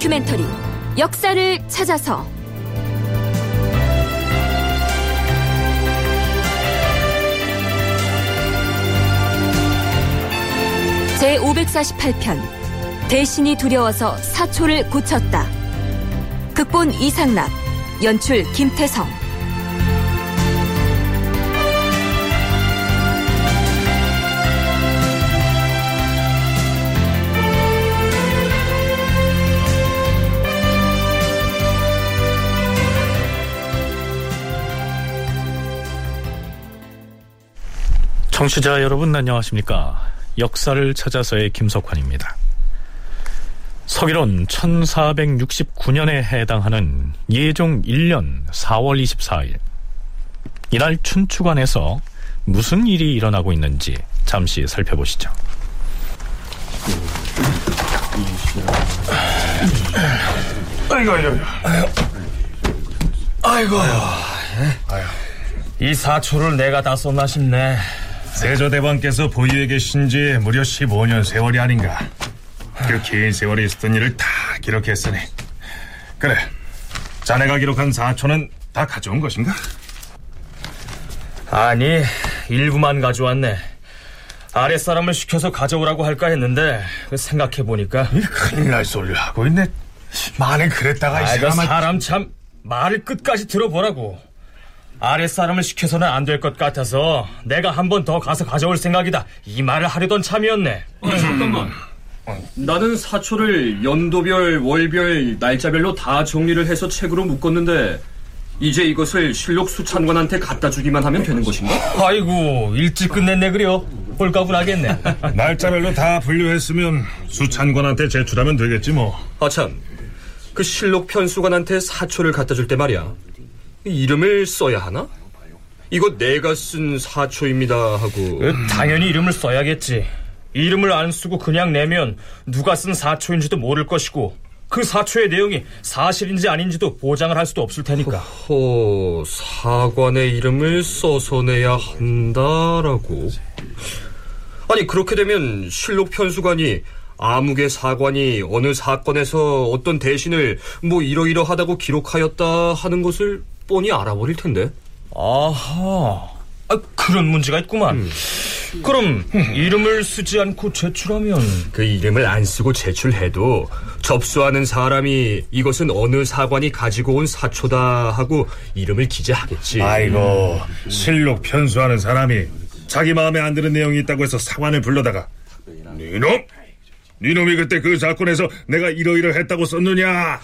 다큐멘터리 역사를 찾아서 제 548편 대신이 두려워서 사초를 고쳤다. 극본 이상락, 연출 김태성. 청취자 여러분 안녕하십니까? 역사를 찾아서의 김석환입니다. 서기론 1469년에 해당하는 예종 1년 4월 24일 이날 춘추관에서 무슨 일이 일어나고 있는지 잠시 살펴보시죠. 아이고, 아이고, 아이고. 아이고. 이 사초를 내가 다 썼나 싶네. 세조대왕께서 보유에 계신 지 무려 15년 세월이 아닌가. 그 긴 세월에 있었던 일을 다 기록했으니. 그래. 자네가 기록한 사초는 다 가져온 것인가? 아니, 일부만 가져왔네. 아랫사람을 시켜서 가져오라고 할까 했는데 생각해보니까 큰일 날 소리를 하고 있네. 만에 그랬다가 이 아이고 사람아 사람 참 말을 끝까지 들어보라고 아랫사람을 시켜서는 안 될 것 같아서 내가 한 번 더 가서 가져올 생각이다 이 말을 하려던 참이었네 아, 잠깐만. 나는 사초를 연도별, 월별, 날짜별로 다 정리를 해서 책으로 묶었는데 이제 이것을 실록 수찬관한테 갖다 주기만 하면 되는 것인가? 아이고 일찍 끝냈네 그래요 홀가분하겠네 날짜별로 다 분류했으면 수찬관한테 제출하면 되겠지 뭐. 아참, 그 실록 편수관한테 사초를 갖다 줄 때 말이야. 이름을 써야 하나? 이거 내가 쓴 사초입니다 하고 그 당연히 이름을 써야겠지 이름을 안 쓰고 그냥 내면 누가 쓴 사초인지도 모를 것이고 그 사초의 내용이 사실인지 아닌지도 보장을 할 수도 없을 테니까 허, 사관의 이름을 써서 내야 한다라고. 아니 그렇게 되면 실록 편수관이 암흑의 사관이 어느 사건에서 어떤 대신을 뭐 이러이러하다고 기록하였다 하는 것을 뻔히 알아버릴 텐데. 아하. 아, 그런 문제가 있구만. 그럼 이름을 쓰지 않고 제출하면? 그 이름을 안 쓰고 제출해도 접수하는 사람이 이것은 어느 사관이 가지고 온 사초다 하고 이름을 기재하겠지. 아이고 실록 편수하는 사람이 자기 마음에 안 드는 내용이 있다고 해서 사관을 불러다가 니놈! 니놈이 그때 그 사건에서 내가 이러이러 했다고 썼느냐?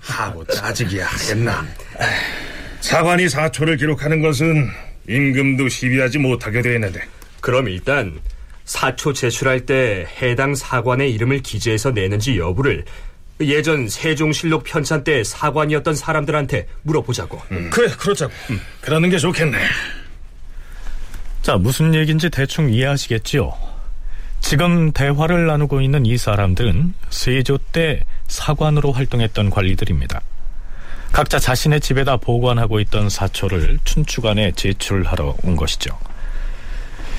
하고 짜증이야 하겠나 사관이 사초를 기록하는 것은 임금도 시비하지 못하게 되어 있는데 그럼 일단 사초 제출할 때 해당 사관의 이름을 기재해서 내는지 여부를 예전 세종실록 편찬 때 사관이었던 사람들한테 물어보자고. 그래 그러자고 그러는 게 좋겠네 자, 무슨 얘기인지 대충 이해하시겠지요? 지금 대화를 나누고 있는 이 사람들은 세조 때 사관으로 활동했던 관리들입니다. 각자 자신의 집에다 보관하고 있던 사초를 춘추관에 제출하러 온 것이죠.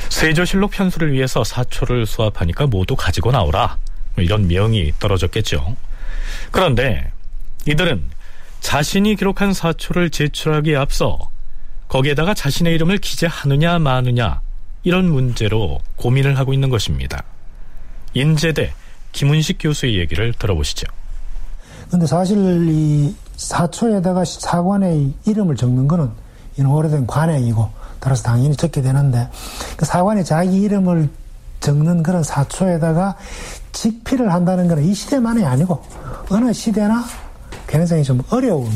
세조실록 편수를 위해서 사초를 수합하니까 모두 가지고 나오라. 뭐 이런 명이 떨어졌겠죠. 그런데 이들은 자신이 기록한 사초를 제출하기에 앞서 거기에다가 자신의 이름을 기재하느냐 마느냐 이런 문제로 고민을 하고 있는 것입니다. 인제대 김은식 교수의 얘기를 들어보시죠. 근데 사실 이 사초에다가 사관의 이름을 적는 거는 이는 오래된 관행이고 따라서 당연히 적게 되는데 그 사관이 자기 이름을 적는 그런 사초에다가 직필을 한다는 것은 이 시대만이 아니고 어느 시대나 굉장히 좀 어려운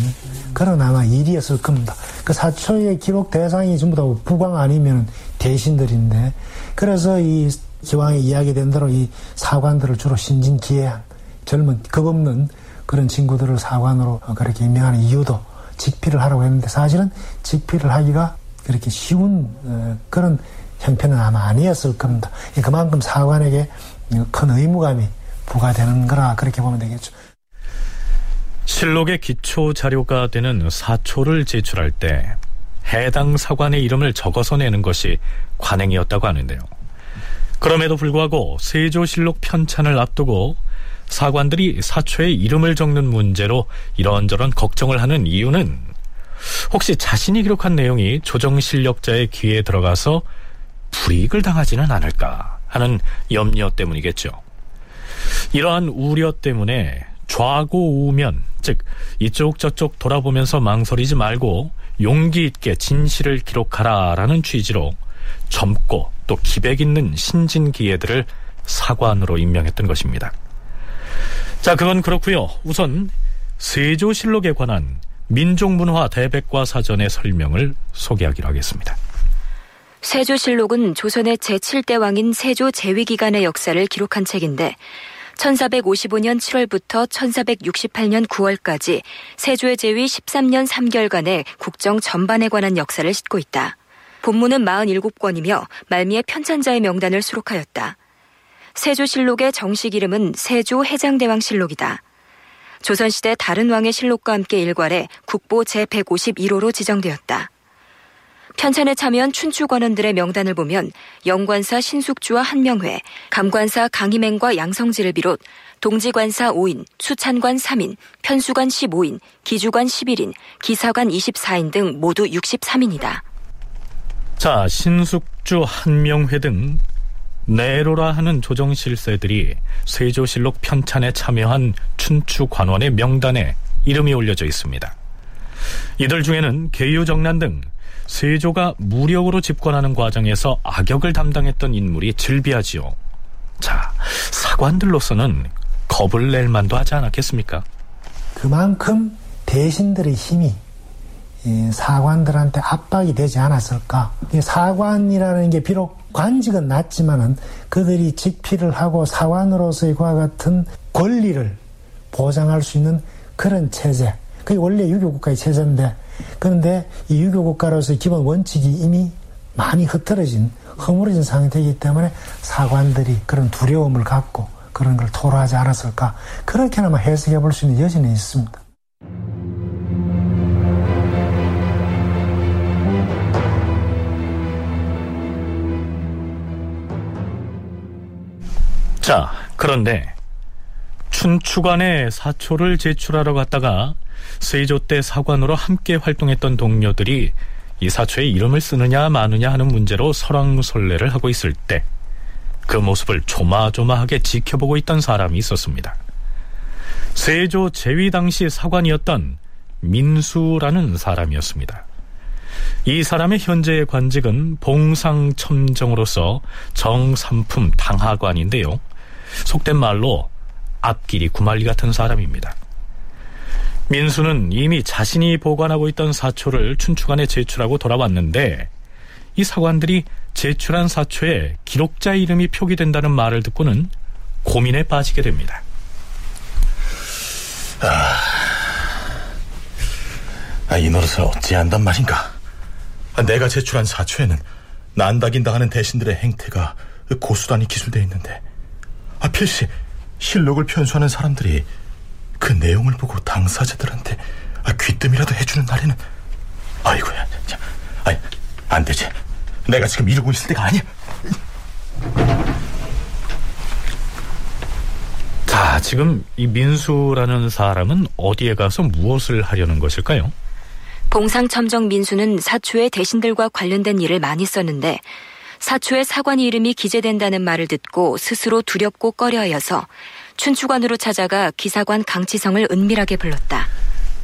그런 아마 일이었을 겁니다. 그 사초의 기록 대상이 전부 다 부광 아니면 대신들인데 그래서 이 기왕에 이야기된 대로 이 사관들을 주로 신진 기해한 젊은 겁 없는 그런 친구들을 사관으로 그렇게 임명하는 이유도 직필을 하라고 했는데 사실은 직필을 하기가 그렇게 쉬운 어, 그런 형편은 아마 아니었을 겁니다. 그만큼 사관에게 큰 의무감이 부과되는 거라 그렇게 보면 되겠죠. 실록의 기초 자료가 되는 사초를 제출할 때 해당 사관의 이름을 적어서 내는 것이 관행이었다고 하는데요. 그럼에도 불구하고 세조실록 편찬을 앞두고 사관들이 사초의 이름을 적는 문제로 이런저런 걱정을 하는 이유는 혹시 자신이 기록한 내용이 조정 실력자의 귀에 들어가서 불이익을 당하지는 않을까 하는 염려 때문이겠죠. 이러한 우려 때문에 좌고 우면, 즉 이쪽 저쪽 돌아보면서 망설이지 말고 용기 있게 진실을 기록하라라는 취지로 젊고 또 기백 있는 신진 기예들을 사관으로 임명했던 것입니다. 자, 그건 그렇고요. 우선 세조실록에 관한 민족문화 대백과 사전의 설명을 소개하기로 하겠습니다. 세조실록은 조선의 제7대 왕인 세조 재위 기간의 역사를 기록한 책인데 1455년 7월부터 1468년 9월까지 세조의 재위 13년 3개월간의 국정 전반에 관한 역사를 싣고 있다. 본문은 47권이며 말미에 편찬자의 명단을 수록하였다. 세조실록의 정식 이름은 세조 해장대왕실록이다. 조선시대 다른 왕의 실록과 함께 일괄해 국보 제151호로 지정되었다. 편찬에 참여한 춘추 관원들의 명단을 보면 영관사 신숙주와 한명회, 감관사 강희맹과 양성지를 비롯 동지관사 5인, 수찬관 3인, 편수관 15인, 기주관 11인, 기사관 24인 등 모두 63인이다. 자, 신숙주, 한명회 등 내로라 하는 조정 실세들이 세조실록 편찬에 참여한 춘추 관원의 명단에 이름이 올려져 있습니다. 이들 중에는 계유정난 등 세조가 무력으로 집권하는 과정에서 악역을 담당했던 인물이 즐비하지요. 자, 사관들로서는 겁을 낼 만도 하지 않았겠습니까? 그만큼 대신들의 힘이 사관들한테 압박이 되지 않았을까. 사관이라는 게 비록 관직은 낮지만은 그들이 직필을 하고 사관으로서의 그와 같은 권리를 보장할 수 있는 그런 체제. 그게 원래 유교국가의 체제인데, 그런데 이 유교국가로서의 기본 원칙이 이미 많이 흐트러진, 허물어진 상태이기 때문에 사관들이 그런 두려움을 갖고 그런 걸 토로하지 않았을까. 그렇게나마 해석해 볼 수 있는 여지는 있습니다. 자, 그런데 춘추관에 사초를 제출하러 갔다가 세조 때 사관으로 함께 활동했던 동료들이 이 사초에 이름을 쓰느냐 마느냐 하는 문제로 설왕설래를 하고 있을 때 그 모습을 조마조마하게 지켜보고 있던 사람이 있었습니다. 세조 제위 당시 사관이었던 민수라는 사람이었습니다. 이 사람의 현재의 관직은 봉상첨정으로서 정삼품 당하관인데요. 속된 말로 앞길이 구말리 같은 사람입니다. 민수는 이미 자신이 보관하고 있던 사초를 춘추관에 제출하고 돌아왔는데 이 사관들이 제출한 사초에 기록자 이름이 표기된다는 말을 듣고는 고민에 빠지게 됩니다. 아, 아, 이 노릇을 어찌 한단 말인가? 아, 내가 제출한 사초에는 난다긴다 하는 대신들의 행태가 고스란히 기술되어 있는데 아, 필시 실록을 편수하는 사람들이 그 내용을 보고 당사자들한테 아, 귀뜸이라도 해주는 날에는 아이고야 자, 아이, 안 되지 내가 지금 이러고 있을 때가 아니야 자 지금 이 민수라는 사람은 어디에 가서 무엇을 하려는 것일까요? 봉상첨정 민수는 사초의 대신들과 관련된 일을 많이 썼는데 사초의 사관이 이름이 기재된다는 말을 듣고 스스로 두렵고 꺼려하여서 춘추관으로 찾아가 기사관 강치성을 은밀하게 불렀다.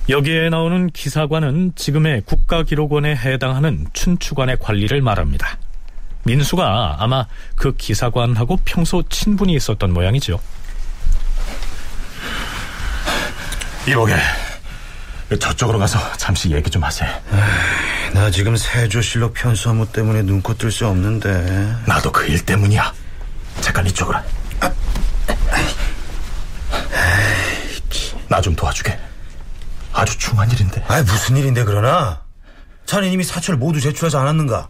여기에 나오는 기사관은 지금의 국가기록원에 해당하는 춘추관의 관리를 말합니다. 민수가 아마 그 기사관하고 평소 친분이 있었던 모양이죠. 이보게 저쪽으로 가서 잠시 얘기 좀 하세요. 나 지금 세조실록 편수 업무 때문에 눈코 뜰 수 없는데. 나도 그 일 때문이야. 잠깐 이쪽으로. 나좀 도와주게. 아주 중한 일인데. 아 무슨 일인데 그러나? 자네 이미 사초를 모두 제출하지 않았는가?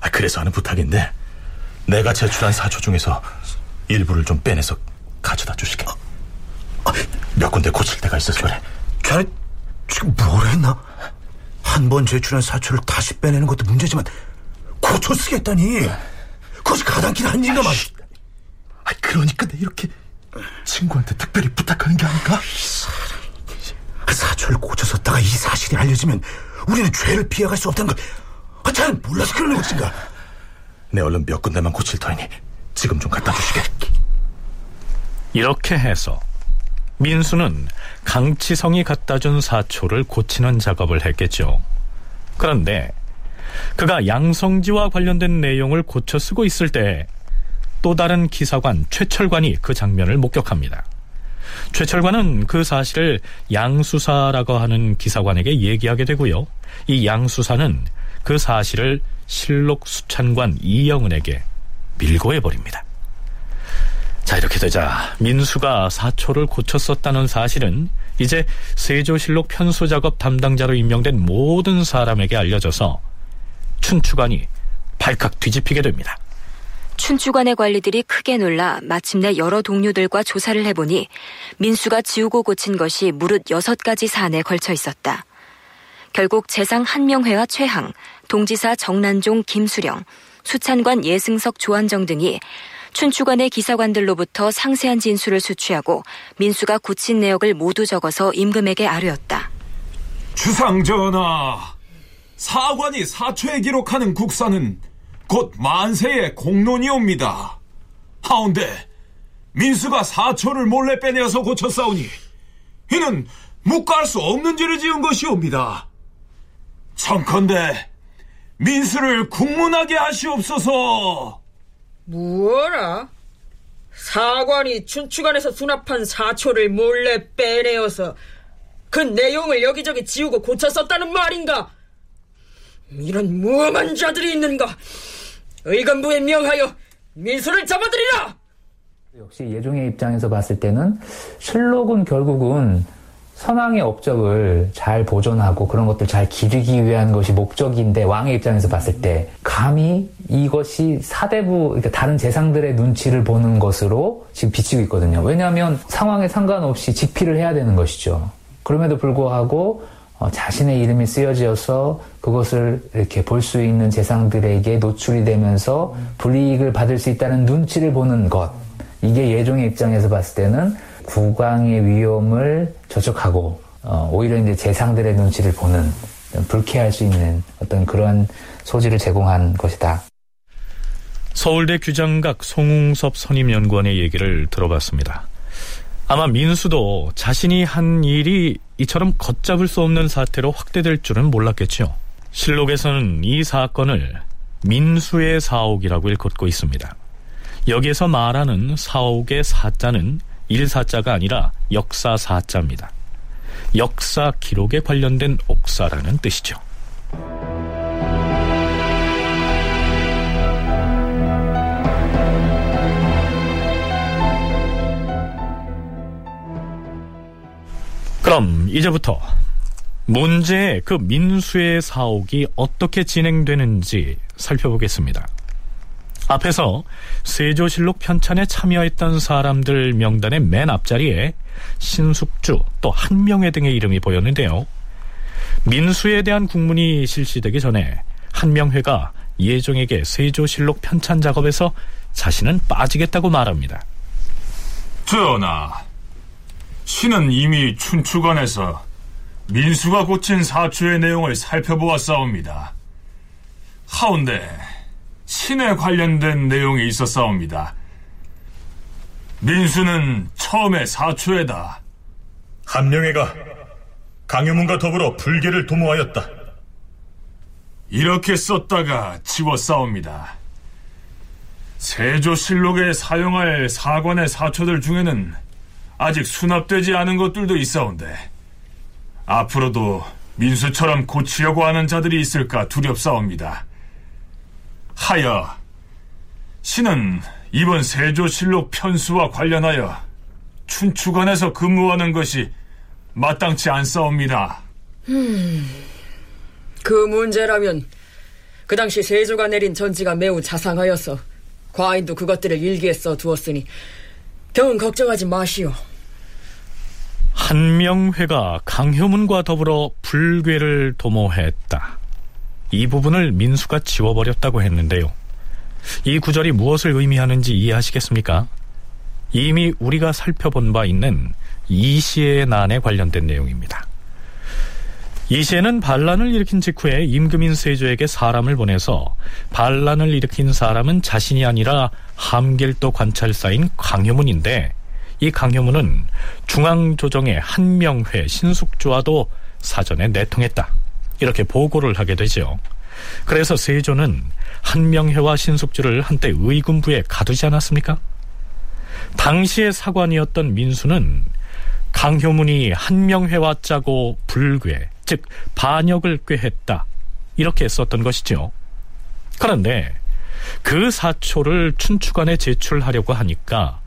아, 그래서 하는 부탁인데 내가 제출한 사초 중에서 일부를 좀 빼내서 가져다 주시게. 몇 군데 고칠 때가 있어서 그래. 자네 지금 뭘 했나? 한 번 제출한 사초를 다시 빼내는 것도 문제지만 고쳐 쓰겠다니 그것이 가당키는 한 일인가 말이야 아, 그러니까 내 이렇게 친구한테 특별히 부탁하는 게 아닐까? 그 사초를 고쳐섰다가 이 사실이 알려지면 우리는 죄를 피해갈 수 없다는 걸 아, 잘 몰라서 그러는 것인가? 내 얼른 몇 군데만 고칠 터이니 지금 좀 갖다 주시게. 이렇게 해서 민수는 강치성이 갖다 준 사초를 고치는 작업을 했겠죠. 그런데 그가 양성지와 관련된 내용을 고쳐 쓰고 있을 때 또 다른 기사관 최철관이 그 장면을 목격합니다. 최철관은 그 사실을 양수사라고 하는 기사관에게 얘기하게 되고요. 이 양수사는 그 사실을 실록 수찬관 이영은에게 밀고해버립니다. 자, 이렇게 되자 민수가 사초를 고쳤었다는 사실은 이제 세조실록 편수 작업 담당자로 임명된 모든 사람에게 알려져서 춘추관이 발칵 뒤집히게 됩니다. 춘추관의 관리들이 크게 놀라 마침내 여러 동료들과 조사를 해보니 민수가 지우고 고친 것이 무릇 여섯 가지 사안에 걸쳐 있었다. 결국 재상 한명회와 최항, 동지사 정난종 김수령, 수찬관 예승석 조한정 등이 춘추관의 기사관들로부터 상세한 진술을 수취하고 민수가 고친 내역을 모두 적어서 임금에게 아뢰었다. 주상전하, 사관이 사초에 기록하는 국사는 곧 만세의 공론이옵니다. 하운데 민수가 사초를 몰래 빼내어서 고쳤사오니 이는 묵과할 수 없는 죄를 지은 것이옵니다. 청컨대 민수를 국문하게 하시옵소서. 뭐라? 사관이 춘추관에서 수납한 사초를 몰래 빼내어서 그 내용을 여기저기 지우고 고쳤었다는 말인가? 이런 무엄한 자들이 있는가? 의관부에 명하여 민수를 잡아들이라! 역시 예종의 입장에서 봤을 때는 실록은 결국은 선왕의 업적을 잘 보존하고 그런 것들 잘 기르기 위한 것이 목적인데 왕의 입장에서 봤을 때 감히 이것이 사대부 그러니까 다른 재상들의 눈치를 보는 것으로 지금 비치고 있거든요. 왜냐하면 상황에 상관없이 집필을 해야 되는 것이죠. 그럼에도 불구하고 어, 자신의 이름이 쓰여져서 그것을 이렇게 볼 수 있는 재상들에게 노출이 되면서 불이익을 받을 수 있다는 눈치를 보는 것. 이게 예종의 입장에서 봤을 때는 국왕의 위험을 저촉하고 어, 오히려 이제 재상들의 눈치를 보는 불쾌할 수 있는 어떤 그런 소지를 제공한 것이다. 서울대 규장각 송웅섭 선임연구원의 얘기를 들어봤습니다. 아마 민수도 자신이 한 일이 이처럼 걷잡을 수 없는 사태로 확대될 줄은 몰랐겠죠. 실록에서는 이 사건을 민수의 사옥이라고 일컫고 있습니다. 여기에서 말하는 사옥의 사자는 일사자가 아니라 역사 사자입니다. 역사 기록에 관련된 옥사라는 뜻이죠. 그럼 이제부터 문제의 그 민수의 사옥이 어떻게 진행되는지 살펴보겠습니다. 앞에서 세조실록 편찬에 참여했던 사람들 명단의 맨 앞자리에 신숙주 또 한명회 등의 이름이 보였는데요. 민수에 대한 국문이 실시되기 전에 한명회가 예종에게 세조실록 편찬 작업에서 자신은 빠지겠다고 말합니다. 전하, 신은 이미 춘추관에서 민수가 고친 사초의 내용을 살펴보았사옵니다. 하운데 신에 관련된 내용이 있었사옵니다. 민수는 처음에 사초에다 한명회가 강효문과 더불어 불계를 도모하였다. 이렇게 썼다가 지웠사옵니다. 세조실록에 사용할 사관의 사초들 중에는 아직 수납되지 않은 것들도 있사온데 앞으로도 민수처럼 고치려고 하는 자들이 있을까 두렵사옵니다. 하여 신은 이번 세조실록 편수와 관련하여 춘추관에서 근무하는 것이 마땅치 않사옵니다. 음, 그 문제라면 그 당시 세조가 내린 전지가 매우 자상하여서 과인도 그것들을 일기에 써 두었으니 병은 걱정하지 마시오. 한명회가 강효문과 더불어 불괴를 도모했다. 이 부분을 민수가 지워버렸다고 했는데요. 이 구절이 무엇을 의미하는지 이해하시겠습니까? 이미 우리가 살펴본 바 있는 이시의 난에 관련된 내용입니다. 이시에는 반란을 일으킨 직후에 임금인 세조에게 사람을 보내서 반란을 일으킨 사람은 자신이 아니라 함길도 관찰사인 강효문인데 이 강효문은 중앙조정의 한명회 신숙주와도 사전에 내통했다. 이렇게 보고를 하게 되죠. 그래서 세조는 한명회와 신숙주를 한때 의군부에 가두지 않았습니까? 당시의 사관이었던 민수는 강효문이 한명회와 짜고 불괴, 즉 반역을 꾀했다. 이렇게 썼던 것이죠. 그런데 그 사초를 춘추관에 제출하려고 하니까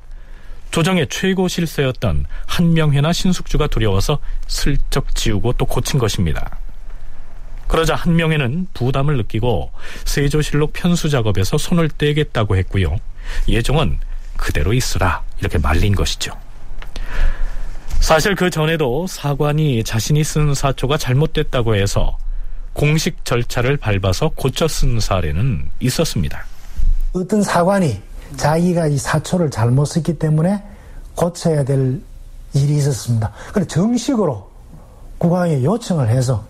조정의 최고 실세였던 한명회나 신숙주가 두려워서 슬쩍 지우고 또 고친 것입니다. 그러자 한명회는 부담을 느끼고 세조실록 편수 작업에서 손을 떼겠다고 했고요. 예종은 그대로 있으라 이렇게 말린 것이죠. 사실 그 전에도 사관이 자신이 쓴 사초가 잘못됐다고 해서 공식 절차를 밟아서 고쳐 쓴 사례는 있었습니다. 어떤 사관이 자기가 이 사초를 잘못 썼기 때문에 고쳐야 될 일이 있었습니다. 그래 정식으로 국왕에 요청을 해서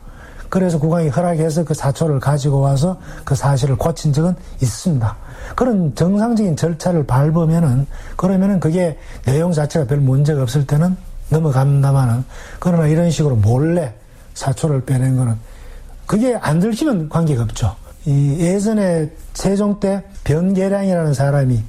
그래서 국왕이 허락해서 그 사초를 가지고 와서 그 사실을 고친 적은 있습니다. 그런 정상적인 절차를 밟으면은 그러면은 그게 내용 자체가 별 문제가 없을 때는 넘어간다마는 그러나 이런 식으로 몰래 사초를 빼낸 거는 그게 안 들키면 관계가 없죠. 이 예전에 세종 때 변계량이라는 사람이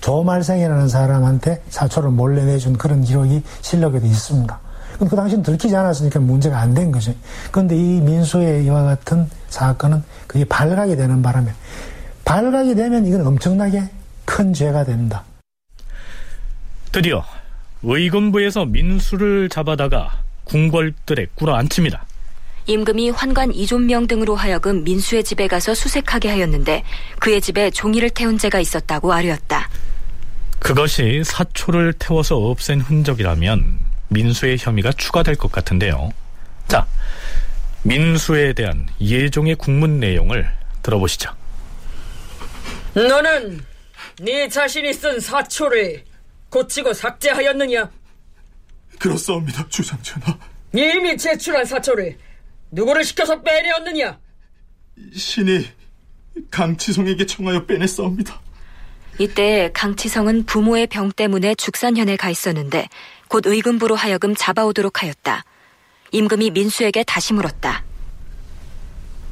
조말생이라는 사람한테 사초를 몰래 내준 그런 기록이 실록에도 있습니다. 그럼 그 당시는 들키지 않았으니까 문제가 안 된 거죠. 그런데 이 민수의 이와 같은 사건은 그게 발각이 되는 바람에 발각이 되면 이건 엄청나게 큰 죄가 됩니다. 드디어 의금부에서 민수를 잡아다가 궁궐들에 꿇어 앉힙니다. 임금이 환관 이존명 등으로 하여금 민수의 집에 가서 수색하게 하였는데 그의 집에 종이를 태운 죄가 있었다고 아뢰었다. 그것이 사초를 태워서 없앤 흔적이라면 민수의 혐의가 추가될 것 같은데요. 자, 민수에 대한 예종의 국문 내용을 들어보시죠. 너는 네 자신이 쓴 사초를 고치고 삭제하였느냐? 그렇사옵니다, 주상전하. 이미 제출한 사초를 누구를 시켜서 빼내었느냐? 신이 강치성에게 청하여 빼냈사옵니다. 이때 강치성은 부모의 병 때문에 죽산현에 가 있었는데 곧 의금부로 하여금 잡아오도록 하였다. 임금이 민수에게 다시 물었다.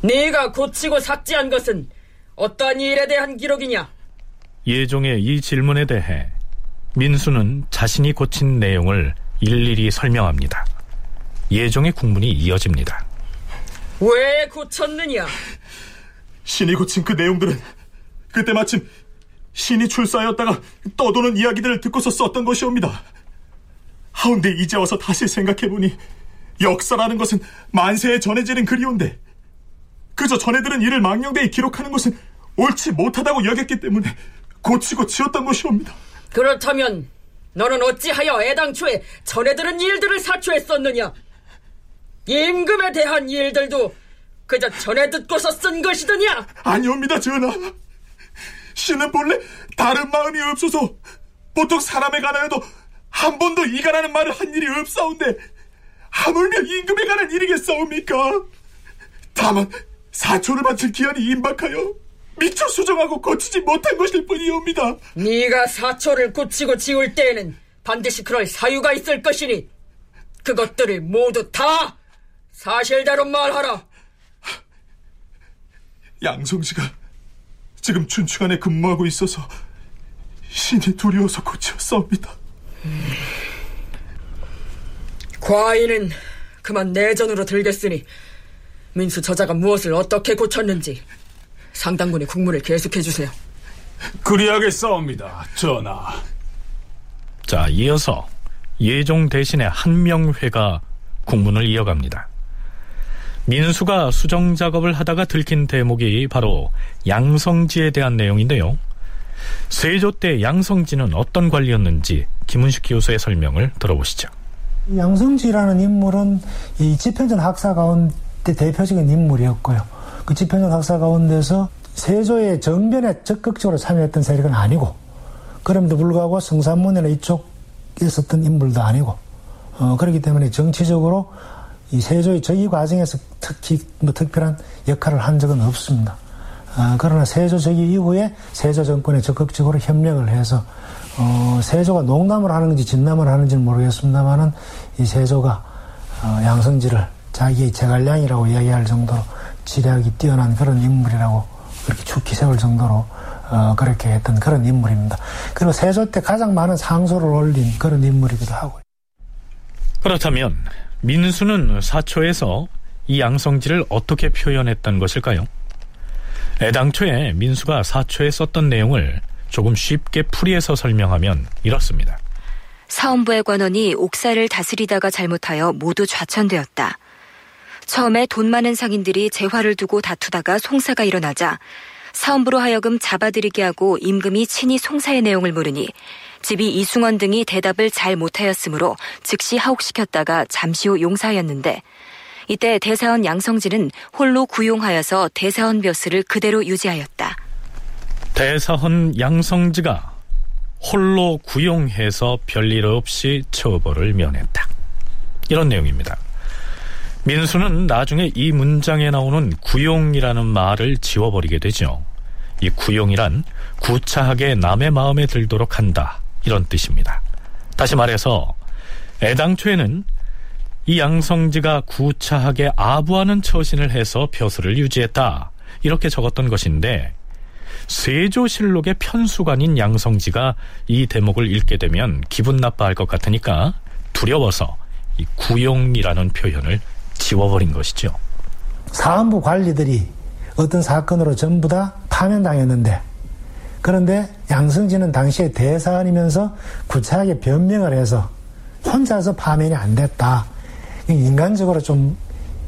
네가 고치고 삭제한 것은 어떠한 일에 대한 기록이냐? 예종의 이 질문에 대해 민수는 자신이 고친 내용을 일일이 설명합니다. 예종의 국문이 이어집니다. 왜 고쳤느냐? 신이 고친 그 내용들은 그때 마침 신이 출사하였다가 떠도는 이야기들을 듣고서 썼던 것이옵니다. 하운데 이제 와서 다시 생각해보니 역사라는 것은 만세에 전해지는 글이온데 그저 전해들은 이를 망령되이 기록하는 것은 옳지 못하다고 여겼기 때문에 고치고 지었던 것이옵니다. 그렇다면 너는 어찌하여 애당초에 전해들은 일들을 사초했었느냐? 임금에 대한 일들도 그저 전해 듣고서 쓴 것이더냐? 아니옵니다, 전하. 신은 본래 다른 마음이 없어서 보통 사람에 관하여도 한 번도 이가라는 말을 한 일이 없사온데 하물며 임금에 관한 일이겠사옵니까? 다만 사초를 바칠 기한이 임박하여 미처 수정하고 고치지 못한 것일 뿐이옵니다. 네가 사초를 고치고 지울 때에는 반드시 그럴 사유가 있을 것이니 그것들을 모두 다 사실대로 말하라. 양성지가 지금 춘추관에 근무하고 있어서 신이 두려워서 고치었사옵니다. 음... 과인은 그만 내전으로 들겠으니 민수 저자가 무엇을 어떻게 고쳤는지 상당군의 국문을 계속해 주세요. 그리하겠사옵니다, 전하. 자, 이어서 예종 대신에 한명회가 국문을 이어갑니다. 민수가 수정 작업을 하다가 들킨 대목이 바로 양성지에 대한 내용인데요. 세조 때 양성지는 어떤 관리였는지 김은식 교수의 설명을 들어보시죠. 양성지라는 인물은 이 지편전 학사 가운데 대표적인 인물이었고요. 그 지편전 학사 가운데서 세조의 정변에 적극적으로 참여했던 세력은 아니고 그럼에도 불구하고 성산문이나 이쪽에 있었던 인물도 아니고 어, 그렇기 때문에 정치적으로 이 세조의 저기 과정에서 특히 뭐 특별한 역할을 한 적은 없습니다. 아, 그러나 세조 저기 이후에 세조 정권에 적극적으로 협력을 해서 어, 세조가 농담을 하는지 진담을 하는지는 모르겠습니다만은 이 세조가 어, 양성지를 자기의 제갈량이라고 이야기할 정도로 지략이 뛰어난 그런 인물이라고 그렇게 죽기 세울 정도로 어, 그렇게 했던 그런 인물입니다. 그리고 세조 때 가장 많은 상소를 올린 그런 인물이기도 하고요. 그렇다면 민수는 사초에서 이 양성지를 어떻게 표현했던 것일까요? 애당초에 민수가 사초에 썼던 내용을 조금 쉽게 풀이해서 설명하면 이렇습니다. 사원부의 관원이 옥사를 다스리다가 잘못하여 모두 좌천되었다. 처음에 돈 많은 상인들이 재화를 두고 다투다가 송사가 일어나자 사원부로 하여금 잡아들이게 하고 임금이 친히 송사의 내용을 물으니 집이 이승원 등이 대답을 잘 못하였으므로 즉시 하옥시켰다가 잠시 후 용사하였는데 이때 대사원 양성진은 홀로 구용하여서 대사원 벼슬을 그대로 유지하였다. 대사헌 양성지가 홀로 구용해서 별일 없이 처벌을 면했다. 이런 내용입니다. 민수는 나중에 이 문장에 나오는 구용이라는 말을 지워버리게 되죠. 이 구용이란 구차하게 남의 마음에 들도록 한다. 이런 뜻입니다. 다시 말해서 애당초에는 이 양성지가 구차하게 아부하는 처신을 해서 벼슬을 유지했다. 이렇게 적었던 것인데 세조실록의 편수관인 양성지가 이 대목을 읽게 되면 기분 나빠할 것 같으니까 두려워서 이 구용이라는 표현을 지워버린 것이죠. 사안부 관리들이 어떤 사건으로 전부 다 파면당했는데 그런데 양성진은 당시에 대사원이면서 구차하게 변명을 해서 혼자서 파면이 안 됐다. 인간적으로 좀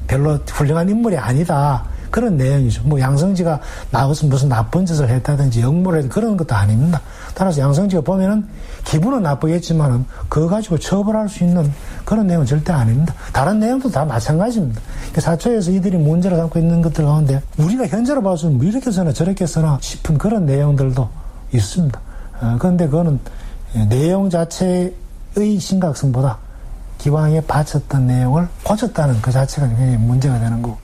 별로 훌륭한 인물이 아니다. 그런 내용이죠. 뭐 양성지가 나와서 무슨 나쁜 짓을 했다든지 역모를 했 그런 것도 아닙니다. 따라서 양성지가 보면은 기분은 나쁘겠지만은 그거 가지고 처벌할 수 있는 그런 내용은 절대 아닙니다. 다른 내용도 다 마찬가지입니다. 사초에서 이들이 문제를 삼고 있는 것들 가운데 우리가 현재로 봐서는 뭐 이렇게 써나 저렇게 써나 싶은 그런 내용들도 있습니다. 어, 그런데 그거는 내용 자체의 심각성보다 기왕에 바쳤던 내용을 고쳤다는 그 자체가 굉장히 문제가 되는 거고.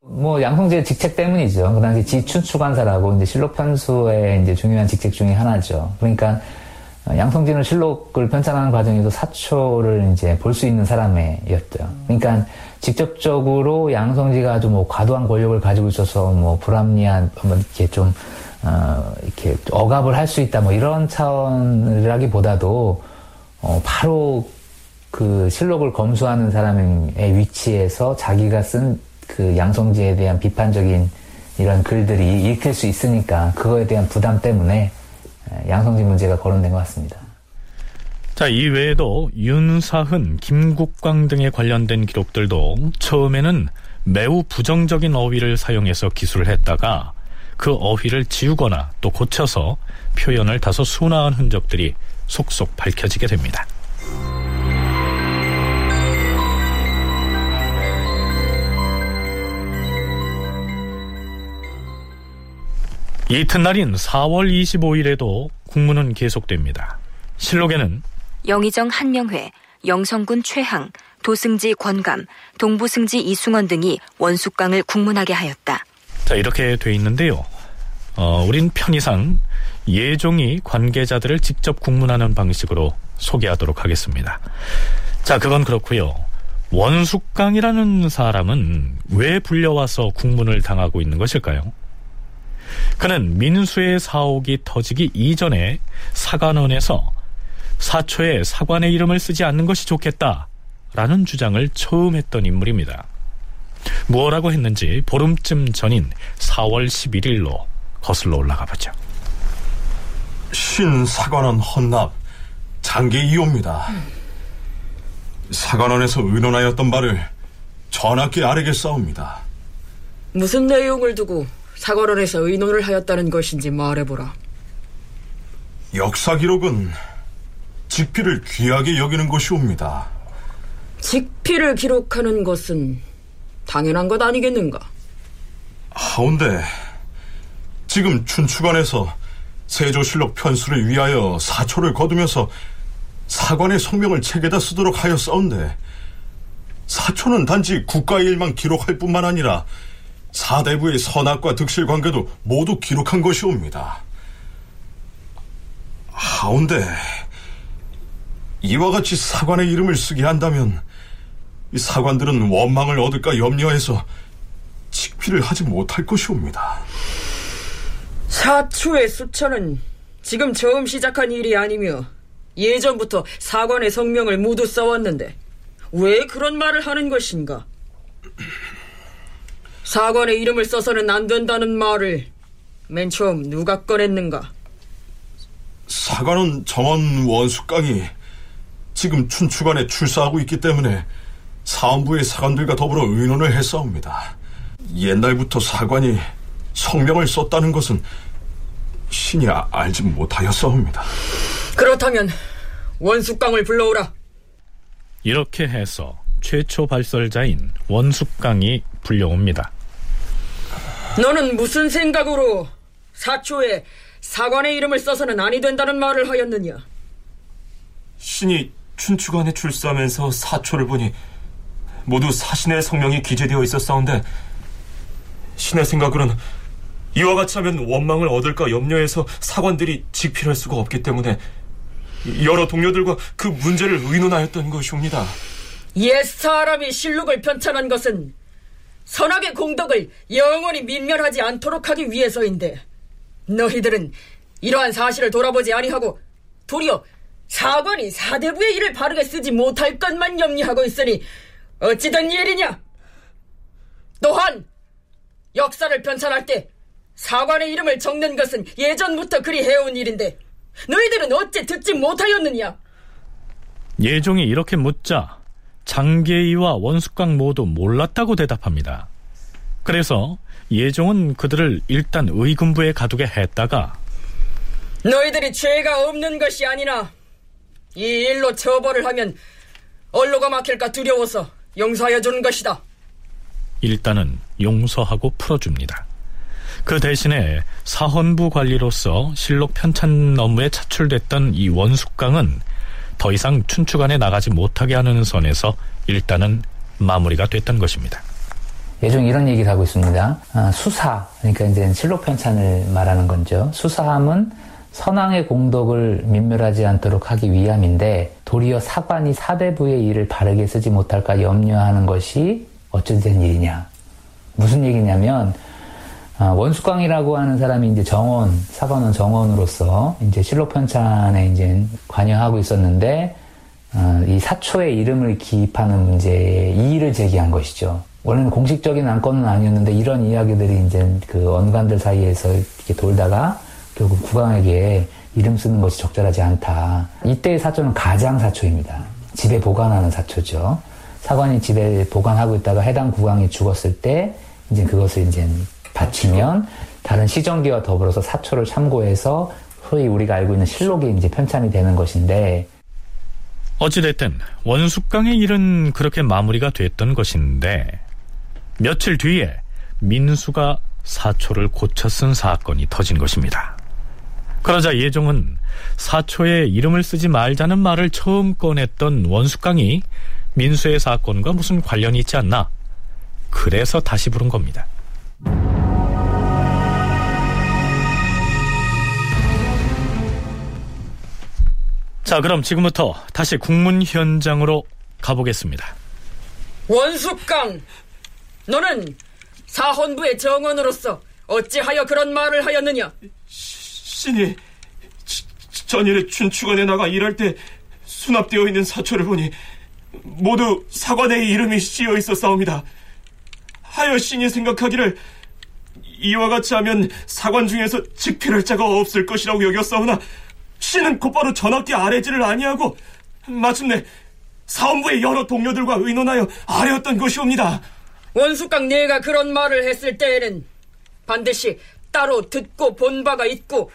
뭐 양성지의 직책 때문이죠. 그 당시 지춘추관사라고 이제 실록 편수의 이제 중요한 직책 중의 하나죠. 그러니까 양성진은 실록을 편찬하는 과정에서 사초를 이제 볼 수 있는 사람이었죠. 그러니까 직접적으로 양성지가 아주 뭐 과도한 권력을 가지고 있어서 뭐 불합리한 뭐 이렇게 좀 어, 이렇게 억압을 할 수 있다 뭐 이런 차원이라기보다도 어, 바로 그 실록을 검수하는 사람의 위치에서 자기가 쓴 그 양성지에 대한 비판적인 이런 글들이 읽힐 수 있으니까 그거에 대한 부담 때문에 양성지 문제가 거론된 것 같습니다. 자, 이 외에도 윤사흔, 김국광 등에 관련된 기록들도 처음에는 매우 부정적인 어휘를 사용해서 기술을 했다가 그 어휘를 지우거나 또 고쳐서 표현을 다소 순화한 흔적들이 속속 밝혀지게 됩니다. 이튿날인 4월 25일에도 국문은 계속됩니다. 실록에는 영의정 한명회, 영성군 최항, 도승지 권감, 동부승지 이승원 등이 원숙강을 국문하게 하였다. 자 이렇게 돼 있는데요. 어, 우린 편의상 예종이 관계자들을 직접 국문하는 방식으로 소개하도록 하겠습니다. 자 그건 그렇고요. 원숙강이라는 사람은 왜 불려와서 국문을 당하고 있는 것일까요? 그는 민수의 사옥이 터지기 이전에 사관원에서 사초에 사관의 이름을 쓰지 않는 것이 좋겠다라는 주장을 처음 했던 인물입니다. 무엇라고 했는지 보름쯤 전인 4월 11일로 거슬러 올라가 보죠. 신 사관원 헌납 장계 이호입니다. 사관원에서 의논하였던 바를 전하께 아뢰겠사옵니다. 무슨 내용을 두고 사관원에서 의논을 하였다는 것인지 말해보라. 역사 기록은 직피를 귀하게 여기는 것이옵니다. 직피를 기록하는 것은 당연한 것 아니겠는가? 하운데 지금 춘추관에서 세조실록 편수를 위하여 사초를 거두면서 사관의 성명을 책에다 쓰도록 하였사온데 사초는 단지 국가의 일만 기록할 뿐만 아니라 사대부의 선악과 득실 관계도 모두 기록한 것이옵니다. 하운데 이와 같이 사관의 이름을 쓰게 한다면 이 사관들은 원망을 얻을까 염려해서 직피를 하지 못할 것이옵니다. 사초의 수천은 지금 처음 시작한 일이 아니며 예전부터 사관의 성명을 모두 써왔는데 왜 그런 말을 하는 것인가? 사관의 이름을 써서는 안 된다는 말을 맨 처음 누가 꺼냈는가? 사관은 정원 원숙강이 지금 춘추관에 출사하고 있기 때문에 사원부의 사관들과 더불어 의논을 했사옵니다. 옛날부터 사관이 성명을 썼다는 것은 신이 아, 알지 못하였사옵니다. 그렇다면 원숙강을 불러오라. 이렇게 해서 최초 발설자인 원숙강이 불려옵니다. 너는 무슨 생각으로 사초에 사관의 이름을 써서는 아니 된다는 말을 하였느냐? 신이 춘추관에 출사하면서 사초를 보니 모두 사신의 성명이 기재되어 있었사온데 신의 생각으로는 이와 같이 하면 원망을 얻을까 염려해서 사관들이 직필할 수가 없기 때문에 여러 동료들과 그 문제를 의논하였던 것이옵니다. 옛 사람이 실록을 편찬한 것은 선악의 공덕을 영원히 민멸하지 않도록 하기 위해서인데 너희들은 이러한 사실을 돌아보지 아니하고 도리어 사관이 사대부의 일을 바르게 쓰지 못할 것만 염려하고 있으니 어찌된 일이냐? 또한 역사를 편찬할 때 사관의 이름을 적는 것은 예전부터 그리 해온 일인데 너희들은 어찌 듣지 못하였느냐? 예종이 이렇게 묻자 장계이와 원숙강 모두 몰랐다고 대답합니다. 그래서 예종은 그들을 일단 의군부에 가두게 했다가 너희들이 죄가 없는 것이 아니라 이 일로 처벌을 하면 언로가 막힐까 두려워서 용서하여 주는 것이다. 일단은 용서하고 풀어줍니다. 그 대신에 사헌부 관리로서 실록 편찬 업무에 차출됐던 이 원숙강은 더 이상 춘추관에 나가지 못하게 하는 선에서 일단은 마무리가 됐던 것입니다. 예종 이런 얘기를 하고 있습니다. 아, 수사, 그러니까 이제 실록 편찬을 말하는 거죠. 수사함은 선왕의 공덕을 민멸하지 않도록 하기 위함인데 도리어 사관이 사대부의 일을 바르게 쓰지 못할까 염려하는 것이 어찌된 일이냐. 무슨 얘기냐면 아, 원숙광이라고 하는 사람이 이제 정원, 사관원 정원으로서 이제 실록 편찬에 이제 관여하고 있었는데 아, 이 사초의 이름을 기입하는 문제에 이의를 제기한 것이죠. 원래는 공식적인 안건은 아니었는데 이런 이야기들이 이제 그 언관들 사이에서 이렇게 돌다가 결국 국왕에게 이름 쓰는 것이 적절하지 않다. 이때의 사초는 가장 사초입니다. 집에 보관하는 사초죠. 사관이 집에 보관하고 있다가 해당 국왕이 죽었을 때 이제 그것을 이제 바치면 다른 시정기와 더불어서 사초를 참고해서 소위 우리가 알고 있는 실록이 이제 편찬이 되는 것인데 어찌됐든 원숙강의 일은 그렇게 마무리가 됐던 것인데 며칠 뒤에 민수가 사초를 고쳐 쓴 사건이 터진 것입니다. 그러자 예종은 사초에 이름을 쓰지 말자는 말을 처음 꺼냈던 원숙강이 민수의 사건과 무슨 관련이 있지 않나 그래서 다시 부른 겁니다. 자, 그럼 지금부터 다시 국문 현장으로 가보겠습니다. 원숙강, 너는 사헌부의 정원으로서 어찌하여 그런 말을 하였느냐? 신이 전일에 춘추관에 나가 일할 때 수납되어 있는 사초를 보니 모두 사관의 이름이 씌어 있었사옵니다. 하여 신이 생각하기를 이와 같이 하면 사관 중에서 직필할 자가 없을 것이라고 여겼사오나 신은 곧바로 전학기 아래지를 아니하고 마침내 사원부의 여러 동료들과 의논하여 아뢰었던 것이옵니다. 원숙강 네가 그런 말을 했을 때에는 반드시 따로 듣고 본 바가 있고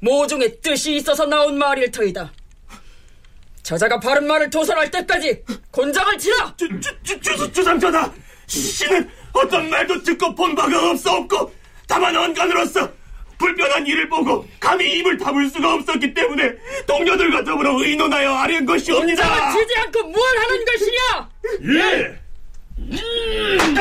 모종의 뜻이 있어서 나온 말일 터이다. 저자가 바른 말을 도설할 때까지 곤장을 치라! 주, 주, 주, 주, 주상전하! 신은 어떤 말도 듣고 본 바가 없사옵고 다만 언간으로서 불편한 일을 보고 감히 입을 다물 수가 없었기 때문에 동료들과 더불어 의논하여 아뢰는 것이옵니다. 지지 않고 뭘 하는 것이냐? 예. 음.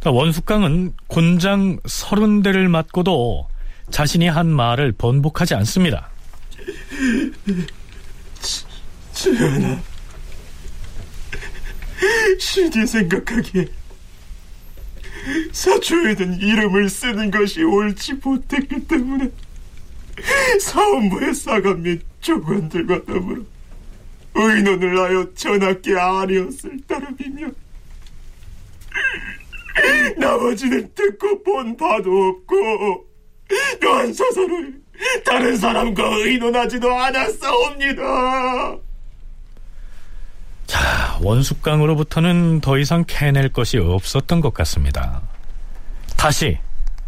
자, 원숙강은 곤장 서른 대를 맞고도 자신이 한 말을 번복하지 않습니다. 전하, 신이 생각하기에 사초에는 이름을 쓰는 것이 옳지 못했기 때문에 사원부의 사관 및 조관들과 더불어 의논을 하여 전하께 아뢰었을 따름이며 나머지는 듣고 본 바도 없고 또한 서서를 다른 사람과 의논하지도 않았사옵니다. 자, 원숙강으로부터는 더 이상 캐낼 것이 없었던 것 같습니다. 다시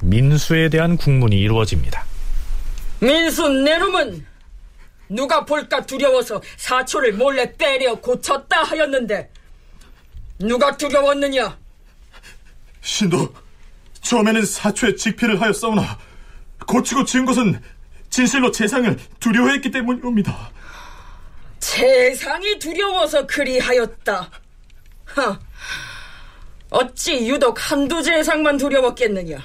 민수에 대한 국문이 이루어집니다. 민수 내놈은 누가 볼까 두려워서 사초를 몰래 때려 고쳤다 하였는데 누가 두려웠느냐? 신도 처음에는 사초에 직피를 하였사오나 고치고 지은 것은 진실로 재상을 두려워했기 때문이옵니다. 재상이 두려워서 그리하였다. 하, 어찌 유독 한두 재상만 두려웠겠느냐?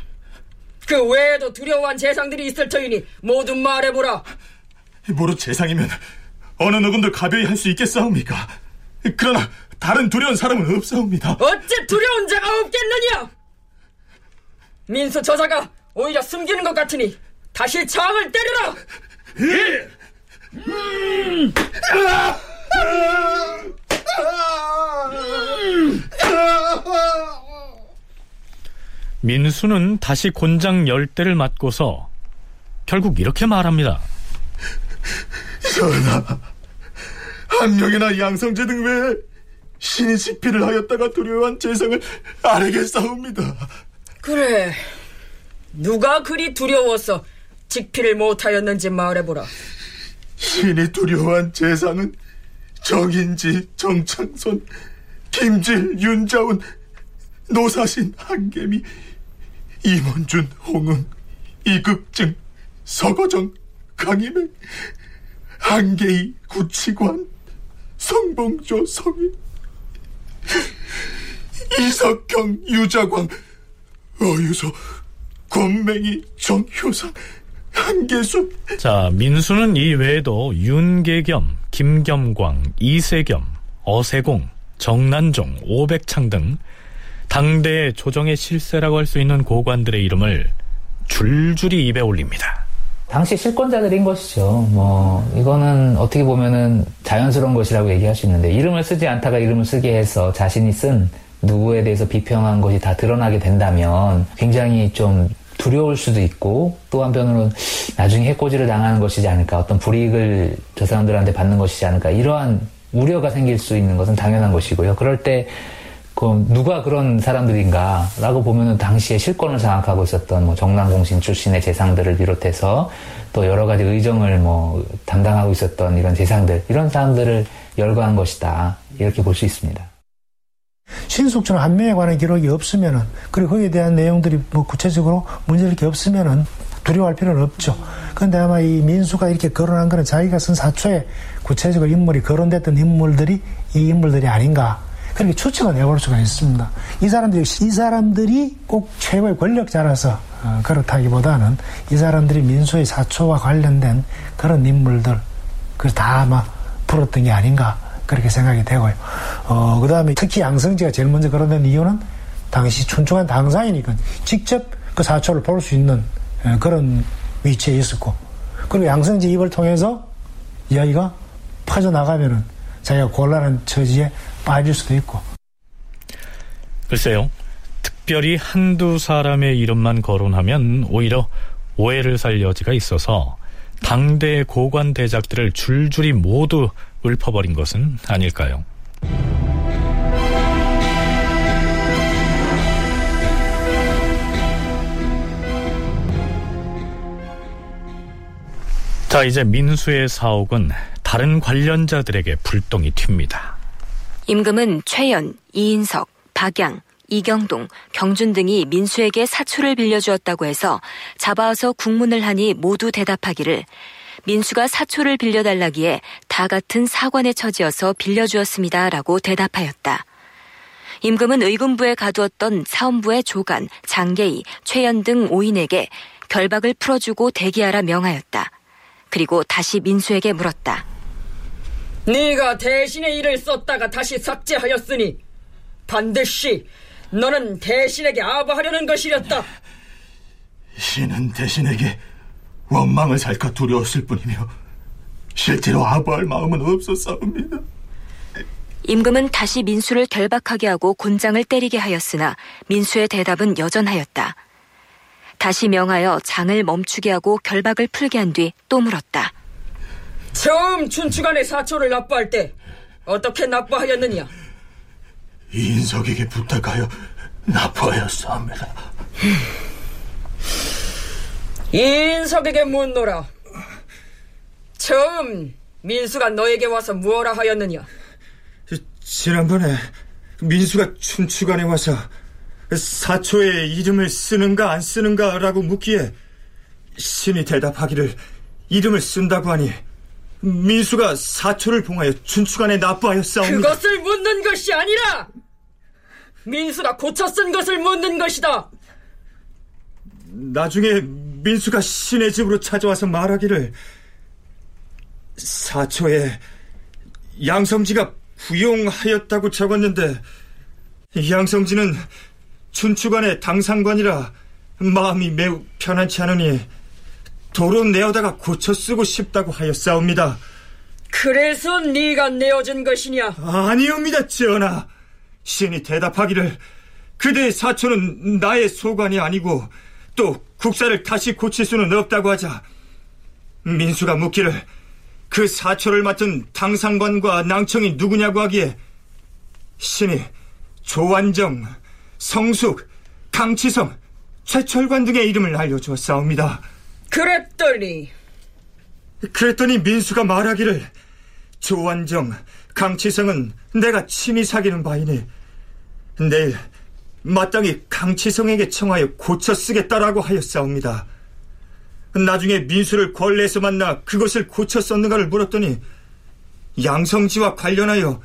그 외에도 두려워한 재상들이 있을 터이니 모두 말해보라. 모로 재상이면 어느 누군들 가벼이 할 수 있겠사옵니까? 그러나 다른 두려운 사람은 없사옵니다. 어찌 두려운 자가 없겠느냐? 민수 저자가 오히려 숨기는 것 같으니 다시 창을 때려라. 예. 민수는 다시 곤장 열대를 맞고서 결국 이렇게 말합니다. 전하, 한 명이나 양성제 등 외에 신이 식피를 하였다가 두려워한 재상을 아뢰겠사옵니다. 그래, 누가 그리 두려워서 직피를 못하였는지 말해보라. 신이 두려워한 재상은 정인지, 정창손, 김질, 윤자운, 노사신, 한개미, 임원준, 홍응, 이극증, 서거정, 강희맹, 한계희, 구치관, 성봉조, 성인, 이석경, 유자광, 어유소, 권맹이, 정효상, 한계수. 자, 민수는 이 외에도 윤계겸, 김겸광, 이세겸, 어세공, 정난종, 오백창 등 당대의 조정의 실세라고 할 수 있는 고관들의 이름을 줄줄이 입에 올립니다. 당시 실권자들인 것이죠. 뭐 이거는 어떻게 보면은 자연스러운 것이라고 얘기할 수 있는데 이름을 쓰지 않다가 이름을 쓰게 해서 자신이 쓴 누구에 대해서 비평한 것이 다 드러나게 된다면 굉장히 좀 두려울 수도 있고 또 한편으로는 나중에 해코지를 당하는 것이지 않을까 어떤 불이익을 저 사람들한테 받는 것이지 않을까 이러한 우려가 생길 수 있는 것은 당연한 것이고요. 그럴 때그 누가 그런 사람들인가라고 보면은 당시에 실권을 장악하고 있었던 뭐 정남공신 출신의 재상들을 비롯해서 또 여러 가지 의정을 뭐 담당하고 있었던 이런 재상들 이런 사람들을 열거한 것이다 이렇게 볼 수 있습니다. 신숙주는 한 명에 관한 기록이 없으면은 그리고 거기에 대한 내용들이 뭐 구체적으로 문제 이렇게 없으면은 두려워할 필요는 없죠. 그런데 아마 이 민수가 이렇게 거론한 거는 자기가 쓴 사초에 구체적으로 인물이 거론됐던 인물들이 이 인물들이 아닌가 그렇게 추측을 해볼 수가 있습니다. 이 사람들이 이 사람들이 꼭 최고의 권력자라서 어, 그렇다기보다는 이 사람들이 민수의 사초와 관련된 그런 인물들 그걸 다 아마 풀었던 게 아닌가 그렇게 생각이 되고요. 어, 그 다음에 특히 양성지가 제일 먼저 거론된 이유는 당시 춘중한 당사이니까 직접 그 사초를 볼 수 있는 예, 그런 위치에 있었고 그리고 양성지 입을 통해서 이야기가 퍼져나가면은 자기가 곤란한 처지에 빠질 수도 있고. 글쎄요. 특별히 한두 사람의 이름만 거론하면 오히려 오해를 살 여지가 있어서 당대의 고관 대작들을 줄줄이 모두 읊어버린 것은 아닐까요? 자, 이제 민수의 사옥은 다른 관련자들에게 불똥이 튑니다. 임금은 최연, 이인석, 박양, 이경동, 경준 등이 민수에게 사초를 빌려주었다고 해서 잡아와서 국문을 하니 모두 대답하기를 민수가 사초를 빌려달라기에 다 같은 사관의 처지여서 빌려주었습니다. 라고 대답하였다. 임금은 의군부에 가두었던 사원부의 조간, 장계희, 최연 등 5인에게 결박을 풀어주고 대기하라 명하였다. 그리고 다시 민수에게 물었다. 네가 대신의 일을 썼다가 다시 삭제하였으니 반드시 너는 대신에게 아부하려는 것이었다. 신은 대신에게 원망을 살까 두려웠을 뿐이며 실제로 아부할 마음은 없었사옵니다. 임금은 다시 민수를 결박하게 하고 곤장을 때리게 하였으나 민수의 대답은 여전하였다. 다시 명하여 장을 멈추게 하고 결박을 풀게 한 뒤 또 물었다. 처음 춘추관의 사초를 납부할 때 어떻게 납부하였느냐? 이인석에게 부탁하여 납부하였사옵니다. 이인석에게 묻노라. 처음 민수가 너에게 와서 무엇라 하였느냐? 지난번에 민수가 춘추관에 와서 사초의 이름을 쓰는가 안 쓰는가라고 묻기에 신이 대답하기를 이름을 쓴다고 하니 민수가 사초를 봉하여 춘추관에 납부하였사옵니다. 그것을 묻는 것이 아니라 민수가 고쳐 쓴 것을 묻는 것이다. 나중에 민수가 신의 집으로 찾아와서 말하기를 사초에 양성지가 부용하였다고 적었는데 양성지는 춘추관의 당상관이라 마음이 매우 편안치 않으니 도로 내어다가 고쳐 쓰고 싶다고 하였사옵니다. 그래서 네가 내어준 것이냐? 아니옵니다, 전하. 신이 대답하기를 그대의 사초는 나의 소관이 아니고 또 국사를 다시 고칠 수는 없다고 하자 민수가 묻기를 그 사초를 맡은 당상관과 낭청이 누구냐고 하기에 신이 조완정, 성숙, 강치성, 최철관 등의 이름을 알려주었사옵니다. 그랬더니 그랬더니 민수가 말하기를 조완정, 강치성은 내가 친히 사귀는 바이니 내일 마땅히 강치성에게 청하여 고쳐 쓰겠다라고 하였사옵니다. 나중에 민수를 권례에서 만나 그것을 고쳐 썼는가를 물었더니 양성지와 관련하여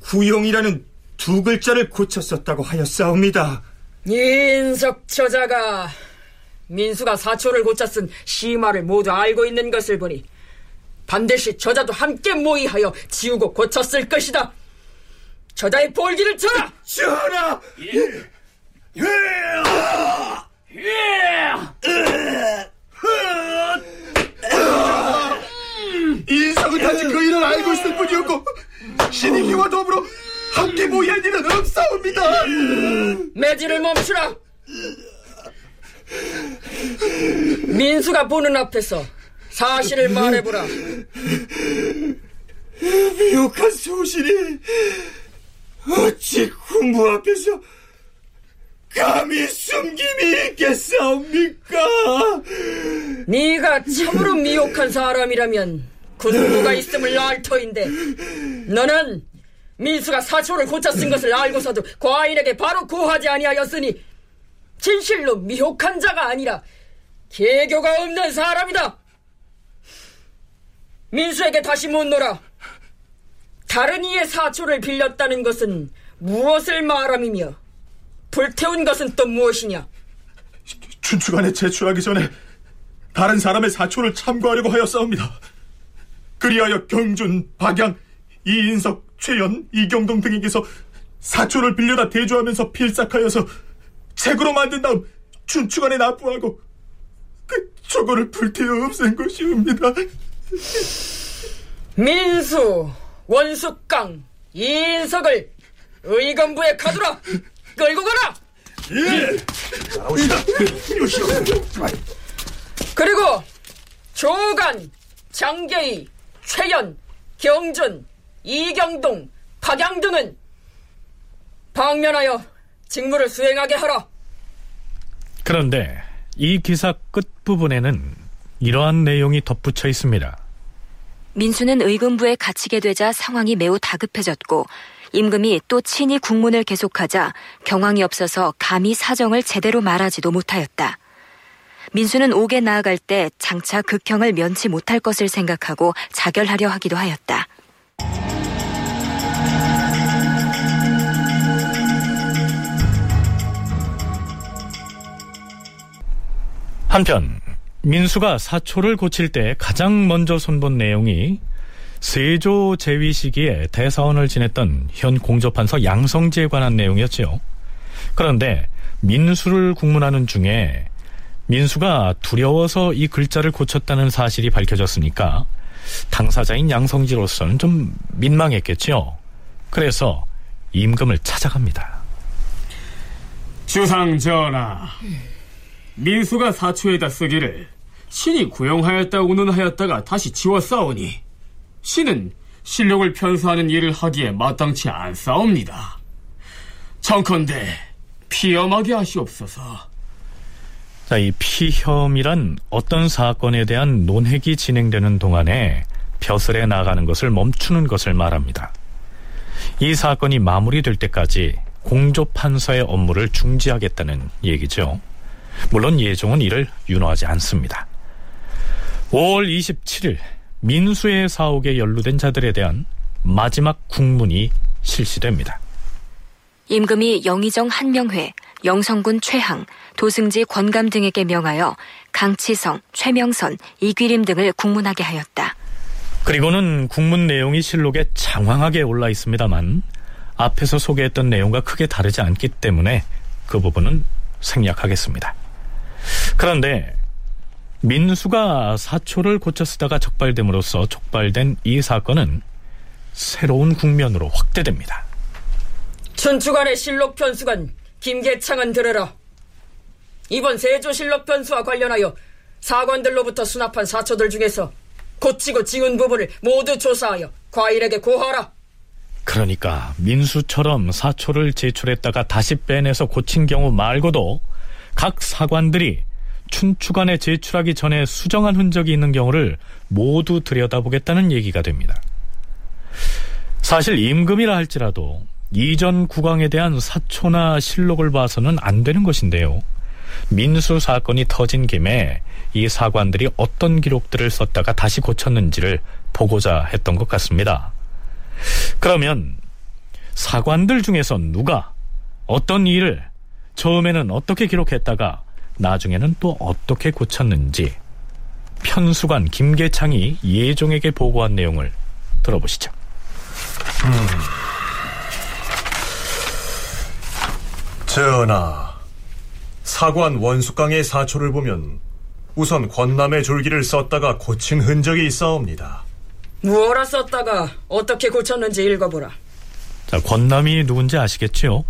구용이라는 두 글자를 고쳐 썼다고 하였사옵니다. 인석 저자가 민수가 사초를 고쳐 쓴 시마를 모두 알고 있는 것을 보니 반드시 저자도 함께 모의하여 지우고 고쳤을 것이다. 저자의 볼기를 쳐라! 전하! 예! 예! 인석은 단지 그 일을 알고 있을 뿐이었고 신이 희와 더불어 함께 모의할 일은 없사옵니다. 매질을 멈추라. 민수가 보는 앞에서 사실을 말해보라. 미혹한 소신이 어찌 군부 앞에서 감히 숨김이 있겠사옵니까? 네가 참으로 미혹한 사람이라면 군부가 있음을 알 터인데 너는 민수가 사초를 고쳐 쓴 것을 알고서도 과인에게 바로 고하지 아니하였으니 진실로 미혹한 자가 아니라 개교가 없는 사람이다. 민수에게 다시 묻노라. 다른 이의 사초를 빌렸다는 것은 무엇을 말함이며 불태운 것은 또 무엇이냐? 춘추관에 제출하기 전에 다른 사람의 사초를 참고하려고 하였사옵니다. 그리하여 경준, 박양, 이인석, 최연, 이경동 등에게서 사초를 빌려다 대조하면서 필삭하여서 책으로 만든 다음 춘추관에 납부하고 그 저거를 불태워 없앤 것이옵니다. 민수, 원숙강, 이인석을 의검부에 가두라! 끌고 가라! 예! 그리고 조간, 장계희, 최연, 경준, 이경동, 박양 등은 방면하여 직무를 수행하게 하라. 그런데 이 기사 끝부분에는 이러한 내용이 덧붙여 있습니다. 민수는 의금부에 갇히게 되자 상황이 매우 다급해졌고 임금이 또 친히 국문을 계속하자 경황이 없어서 감히 사정을 제대로 말하지도 못하였다. 민수는 옥에 나아갈 때 장차 극형을 면치 못할 것을 생각하고 자결하려 하기도 하였다. 한편 민수가 사초를 고칠 때 가장 먼저 손본 내용이 세조 제위 시기에 대사원을 지냈던 현 공조판서 양성지에 관한 내용이었지요. 그런데 민수를 국문하는 중에 민수가 두려워서 이 글자를 고쳤다는 사실이 밝혀졌으니까 당사자인 양성지로서는 좀 민망했겠지요. 그래서 임금을 찾아갑니다. 주상 전하, 민수가 사초에다 쓰기를 신이 구용하였다고는 하였다가 다시 지웠사오니 신은 실력을 편수하는 일을 하기에 마땅치 않사옵니다. 청컨대 피엄하게 하시옵소서. 자, 이 피혐이란 어떤 사건에 대한 논핵이 진행되는 동안에 벼슬에 나가는 것을 멈추는 것을 말합니다. 이 사건이 마무리될 때까지 공조 판사의 업무를 중지하겠다는 얘기죠. 물론 예종은 이를 윤호하지 않습니다. 5월 27일 민수의 사옥에 연루된 자들에 대한 마지막 국문이 실시됩니다. 임금이 영의정 한명회, 영성군 최항, 도승지 권감 등에게 명하여 강치성, 최명선, 이귀림 등을 국문하게 하였다. 그리고는 국문 내용이 실록에 장황하게 올라 있습니다만 앞에서 소개했던 내용과 크게 다르지 않기 때문에 그 부분은 생략하겠습니다. 그런데 민수가 사초를 고쳐 쓰다가 적발됨으로써 촉발된 이 사건은 새로운 국면으로 확대됩니다. 춘추관의 실록 편수관 김계창은 들으라. 이번 세조 실록 편수와 관련하여 사관들로부터 수납한 사초들 중에서 고치고 지운 부분을 모두 조사하여 과일에게 고하라. 그러니까 민수처럼 사초를 제출했다가 다시 빼내서 고친 경우 말고도 각 사관들이 춘추관에 제출하기 전에 수정한 흔적이 있는 경우를 모두 들여다보겠다는 얘기가 됩니다. 사실 임금이라 할지라도 이전 국왕에 대한 사초나 실록을 봐서는 안 되는 것인데요. 민수 사건이 터진 김에 이 사관들이 어떤 기록들을 썼다가 다시 고쳤는지를 보고자 했던 것 같습니다. 그러면 사관들 중에서 누가 어떤 일을 처음에는 어떻게 기록했다가 나중에는 또 어떻게 고쳤는지 편수관 김계창이 예종에게 보고한 내용을 들어보시죠. 음. 전하, 사관 원숙강의 사초를 보면 우선 권남의 졸기를 썼다가 고친 흔적이 있사옵니다. 무엇라 썼다가 어떻게 고쳤는지 읽어보라. 자, 권남이 누군지 아시겠지요?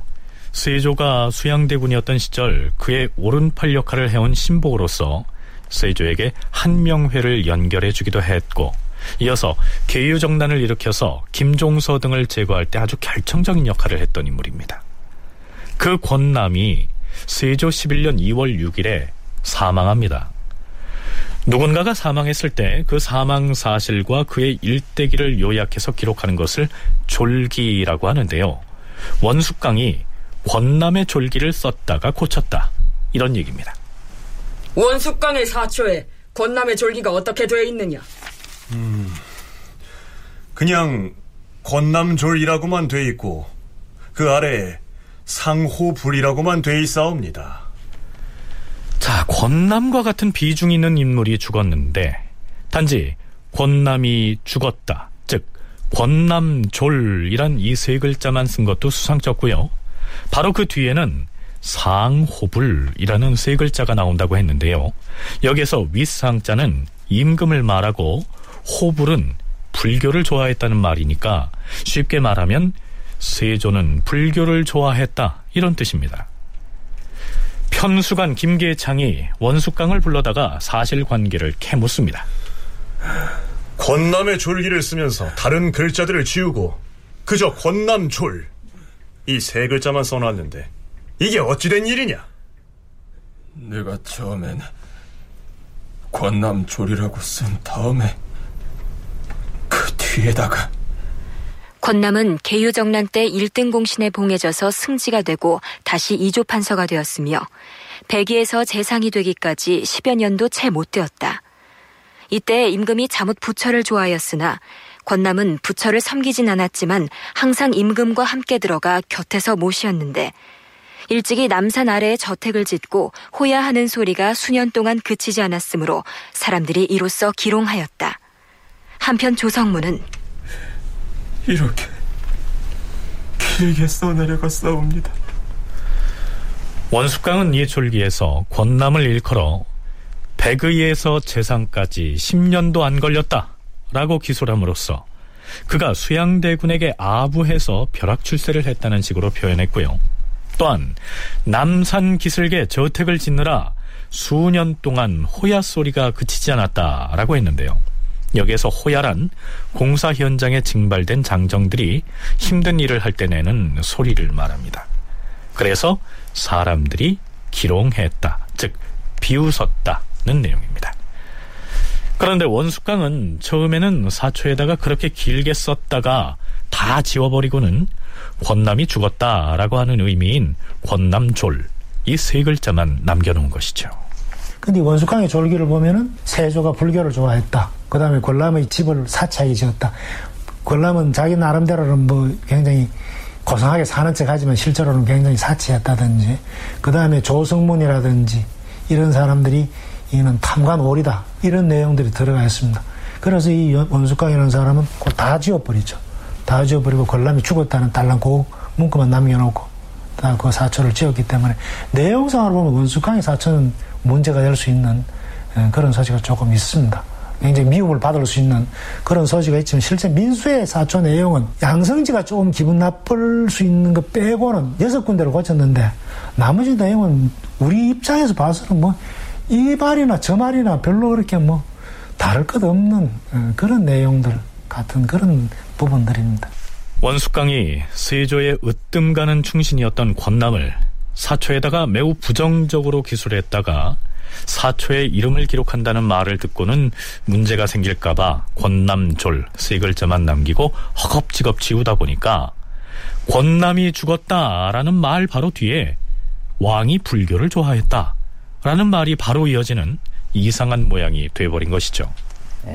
세조가 수양대군이었던 시절 그의 오른팔 역할을 해온 신복으로서 세조에게 한명회를 연결해 주기도 했고 이어서 계유정난을 일으켜서 김종서 등을 제거할 때 아주 결정적인 역할을 했던 인물입니다. 그 권남이 세조 11년 2월 6일에 사망합니다. 누군가가 사망했을 때 그 사망 사실과 그의 일대기를 요약해서 기록하는 것을 졸기라고 하는데요. 원숙강이 권남의 졸기를 썼다가 고쳤다. 이런 얘기입니다. 원숙강의 사초에 권남의 졸기가 어떻게 되어 있느냐? 음, 그냥 권남졸이라고만 돼 있고 그 아래에 상호불이라고만 돼 있사옵니다. 자, 권남과 같은 비중 있는 인물이 죽었는데 단지 권남이 죽었다. 즉 권남졸이란 이 세 글자만 쓴 것도 수상쩍고요. 바로 그 뒤에는 상호불이라는 세 글자가 나온다고 했는데요. 여기서 윗상자는 임금을 말하고 호불은 불교를 좋아했다는 말이니까 쉽게 말하면 세조는 불교를 좋아했다 이런 뜻입니다. 편수관 김계창이 원숙강을 불러다가 사실관계를 캐묻습니다. 권남의 졸기를 쓰면서 다른 글자들을 지우고 그저 권남졸 이 세 글자만 써놨는데 이게 어찌된 일이냐? 내가 처음엔 권남졸이라고 쓴 다음에 그 뒤에다가 권남은 개유정난 때 1등 공신에 봉해져서 승지가 되고 다시 2조 판서가 되었으며 백위에서 재상이 되기까지 10여 년도 채 못 되었다. 이때 임금이 잠옷 부처를 좋아하였으나 권남은 부처를 섬기진 않았지만 항상 임금과 함께 들어가 곁에서 모시었는데 일찍이 남산 아래에 저택을 짓고 호야하는 소리가 수년 동안 그치지 않았으므로 사람들이 이로써 기롱하였다. 한편 조성문은 이렇게 길게 써내려가 싸웁니다. 원숙강은 이 졸기에서 권남을 일컬어 백의에서 재상까지 10년도 안 걸렸다 라고 기술함으로써 그가 수양대군에게 아부해서 벼락 출세를 했다는 식으로 표현했고요. 또한 남산 기슭에 저택을 짓느라 수년 동안 호야 소리가 그치지 않았다라고 했는데요. 여기에서 호야란 공사 현장에 징발된 장정들이 힘든 일을 할 때 내는 소리를 말합니다. 그래서 사람들이 기롱했다, 즉 비웃었다는 내용입니다. 그런데 원숙강은 처음에는 사초에다가 그렇게 길게 썼다가 다 지워버리고는 권남이 죽었다라고 하는 의미인 권남졸 이 세 글자만 남겨놓은 것이죠. 근데 원숙강의 졸기를 보면은 세조가 불교를 좋아했다. 그 다음에 권람의 집을 사치하게 지었다. 권람은 자기 나름대로는 뭐 굉장히 고상하게 사는 척 하지만 실제로는 굉장히 사치했다든지, 그 다음에 조성문이라든지, 이런 사람들이 이는 탐관오리다. 이런 내용들이 들어가 있습니다. 그래서 이 원숙강이라는 사람은 곧다 지워버리죠. 다 지워버리고 권람이 죽었다는 딸랑 그 문구만 남겨놓고 다 그 사초를 지었기 때문에 내용상으로 보면 원숙강의 사초는 문제가 될 수 있는 그런 소지가 조금 있습니다. 굉장히 미움을 받을 수 있는 그런 소지가 있지만 실제 민수의 사초 내용은 양성지가 조금 기분 나쁠 수 있는 것 빼고는 여섯 군데를 고쳤는데 나머지 내용은 우리 입장에서 봐서는 뭐 이 말이나 저 말이나 별로 그렇게 뭐 다를 것 없는 그런 내용들 같은 그런 부분들입니다. 원숙강이 세조의 으뜸 가는 충신이었던 권남을 사초에다가 매우 부정적으로 기술했다가 사초의 이름을 기록한다는 말을 듣고는 문제가 생길까봐 권남졸 세 글자만 남기고 허겁지겁 지우다 보니까 권남이 죽었다라는 말 바로 뒤에 왕이 불교를 좋아했다 라는 말이 바로 이어지는 이상한 모양이 돼버린 것이죠.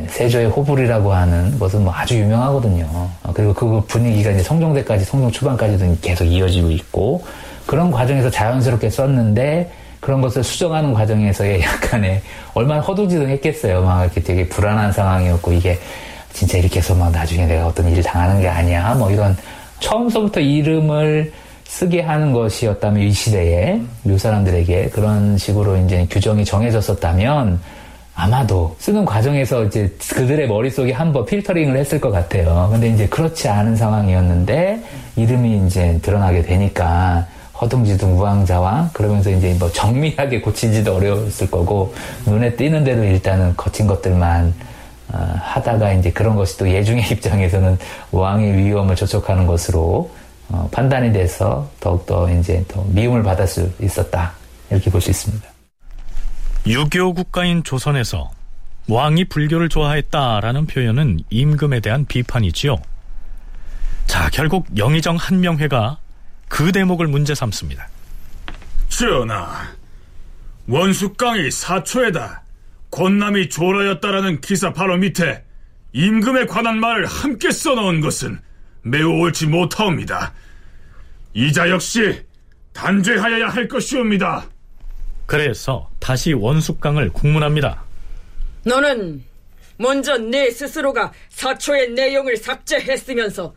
세조의 호불이라고 하는 것은 뭐 아주 유명하거든요. 어, 그리고 그 분위기가 이제 성종대까지, 성종 초반까지도 계속 이어지고 있고, 그런 과정에서 자연스럽게 썼는데, 그런 것을 수정하는 과정에서의 약간의, 얼마나 허둥지둥했겠어요. 막 이렇게 되게 불안한 상황이었고, 이게 진짜 이렇게 해서 막 나중에 내가 어떤 일을 당하는 게 아니야. 뭐 이런, 처음서부터 이름을 쓰게 하는 것이었다면, 이 시대에, 묘 사람들에게 그런 식으로 이제 규정이 정해졌었다면, 아마도 쓰는 과정에서 이제 그들의 머릿속에 한번 필터링을 했을 것 같아요. 근데 이제 그렇지 않은 상황이었는데 이름이 이제 드러나게 되니까 허둥지둥 무왕자왕 그러면서 이제 뭐 정밀하게 고치지도 어려웠을 거고 눈에 띄는데도 일단은 거친 것들만 어, 하다가 이제 그런 것이 또 예중의 입장에서는 왕의 위험을 저촉하는 것으로 어, 판단이 돼서 더욱더 이제 더 미움을 받을 수 있었다 이렇게 볼 수 있습니다. 유교 국가인 조선에서 왕이 불교를 좋아했다라는 표현은 임금에 대한 비판이지요. 자, 결국 영의정 한명회가 그 대목을 문제 삼습니다. 전하, 원숙강이 사초에다 권남이 졸하였다라는 기사 바로 밑에 임금에 관한 말을 함께 써놓은 것은 매우 옳지 못하옵니다. 이자 역시 단죄하여야 할 것이옵니다. 그래서 다시 원숙강을 국문합니다. 너는 먼저 내 스스로가 사초의 내용을 삭제했으면서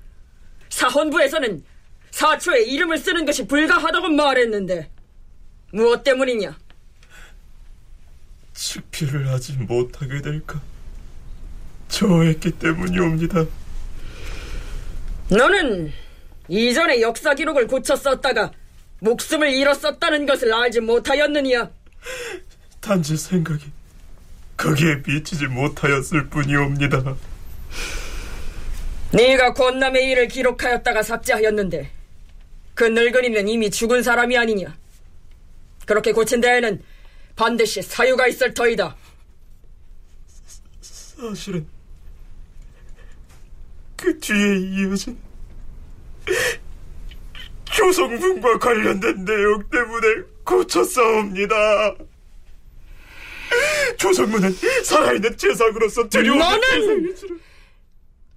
사헌부에서는 사초의 이름을 쓰는 것이 불가하다고 말했는데 무엇 때문이냐? 직필을 하지 못하게 될까 저했기 때문이옵니다. 너는 이전에 역사 기록을 고쳐 썼다가 목숨을 잃었었다는 것을 알지 못하였느냐? 단지 생각이 거기에 미치지 못하였을 뿐이옵니다. 네가 권남의 일을 기록하였다가 삭제하였는데 그 늙은이는 이미 죽은 사람이 아니냐? 그렇게 고친 데에는 반드시 사유가 있을 터이다. 사실은 그 뒤에 이어진 교성분과 관련된 내용 때문에 고쳤사옵니다. 조성문은 살아있는 재상으로서 두려운 너는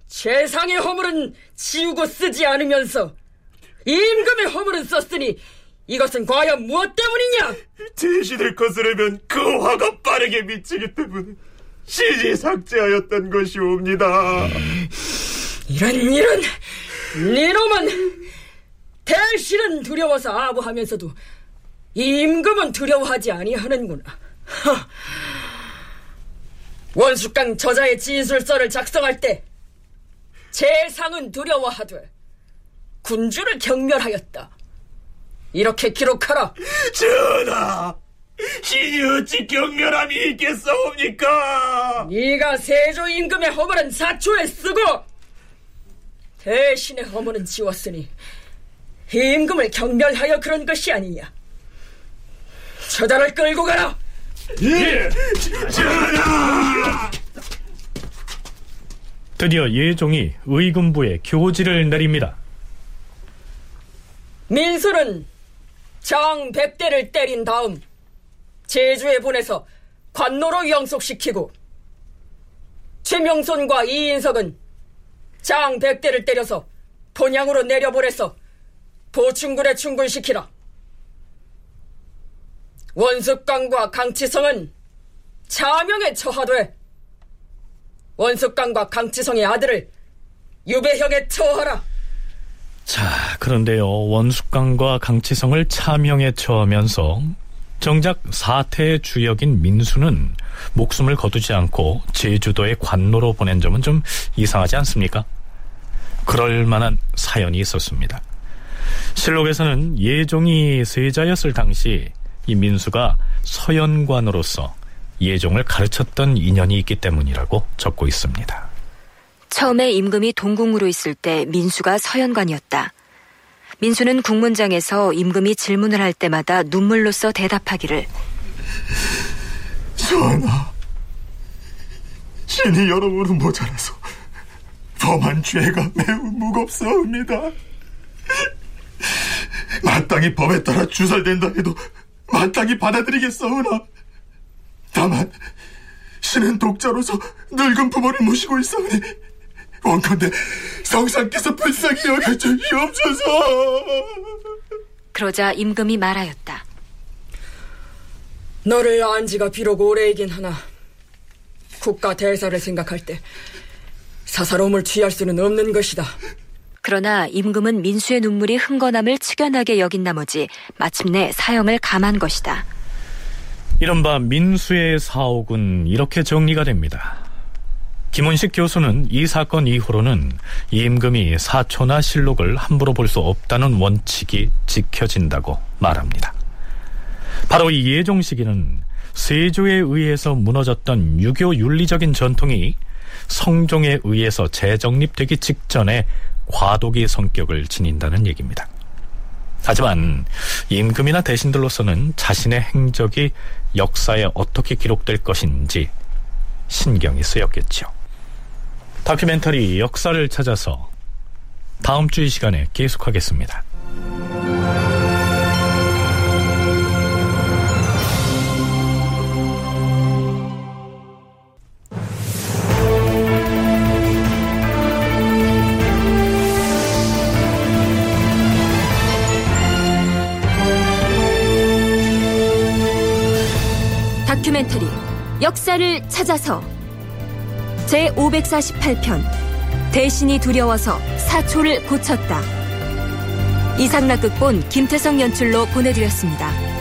재상의 허물은 지우고 쓰지 않으면서 임금의 허물은 썼으니 이것은 과연 무엇 때문이냐? 대신을 거스르면 그 화가 빠르게 미치기 때문에 신이 삭제하였던 것이옵니다. 이런 이런 니놈은 대신은 두려워서 아부하면서도 임금은 두려워하지 아니하는구나. 하. 원숙강 저자의 진술서를 작성할 때 재상은 두려워하되 군주를 경멸하였다. 이렇게 기록하라. 전하, 신이 어찌 경멸함이 있겠사옵니까? 네가 세조 임금의 허물은 사초에 쓰고 대신의 허물은 지웠으니 임금을 경멸하여 그런 것이 아니냐. 저자를 끌고 가라. 예, 전하. 드디어 예종이 의금부에 교지를 내립니다. 민수는 장 백대를 때린 다음 제주에 보내서 관노로 영속시키고 최명손과 이인석은 장 백대를 때려서 본양으로 내려보내서 보충군에 충군시키라. 원숙강과 강치성은 차명에 처하되 원숙강과 강치성의 아들을 유배형에 처하라. 자, 그런데요, 원숙강과 강치성을 차명에 처하면서 정작 사태의 주역인 민수는 목숨을 거두지 않고 제주도의 관노로 보낸 점은 좀 이상하지 않습니까? 그럴 만한 사연이 있었습니다. 실록에서는 예종이 세자였을 당시 이 민수가 서연관으로서 예종을 가르쳤던 인연이 있기 때문이라고 적고 있습니다. 처음에 임금이 동궁으로 있을 때 민수가 서연관이었다. 민수는 국문장에서 임금이 질문을 할 때마다 눈물로써 대답하기를 전하, 신이 여러모로 모자라서 범한 죄가 매우 무겁사옵니다. 마땅히 법에 따라 주살된다 해도 마땅히 받아들이겠사오나 다만 신은 독자로서 늙은 부모를 모시고 있사오니 원컨대 성상께서 불쌍히 여겨주시옵소서 그러자 임금이 말하였다. 너를 안 지가 비록 오래이긴 하나 국가 대사를 생각할 때 사사로움을 취할 수는 없는 것이다. 그러나 임금은 민수의 눈물이 흥건함을 측연하게 여긴 나머지 마침내 사형을 감한 것이다. 이른바 민수의 사옥은 이렇게 정리가 됩니다. 김원식 교수는 이 사건 이후로는 임금이 사초나 실록을 함부로 볼 수 없다는 원칙이 지켜진다고 말합니다. 바로 이 예종 시기는 세조에 의해서 무너졌던 유교 윤리적인 전통이 성종에 의해서 재정립되기 직전에 과도기 성격을 지닌다는 얘기입니다. 하지만 임금이나 대신들로서는 자신의 행적이 역사에 어떻게 기록될 것인지 신경이 쓰였겠죠. 다큐멘터리 역사를 찾아서 다음 주 이 시간에 계속하겠습니다. 다큐멘터리 역사를 찾아서 제 548편 대신이 두려워서 사초를 고쳤다. 이상락 극본 김태성 연출로 보내드렸습니다.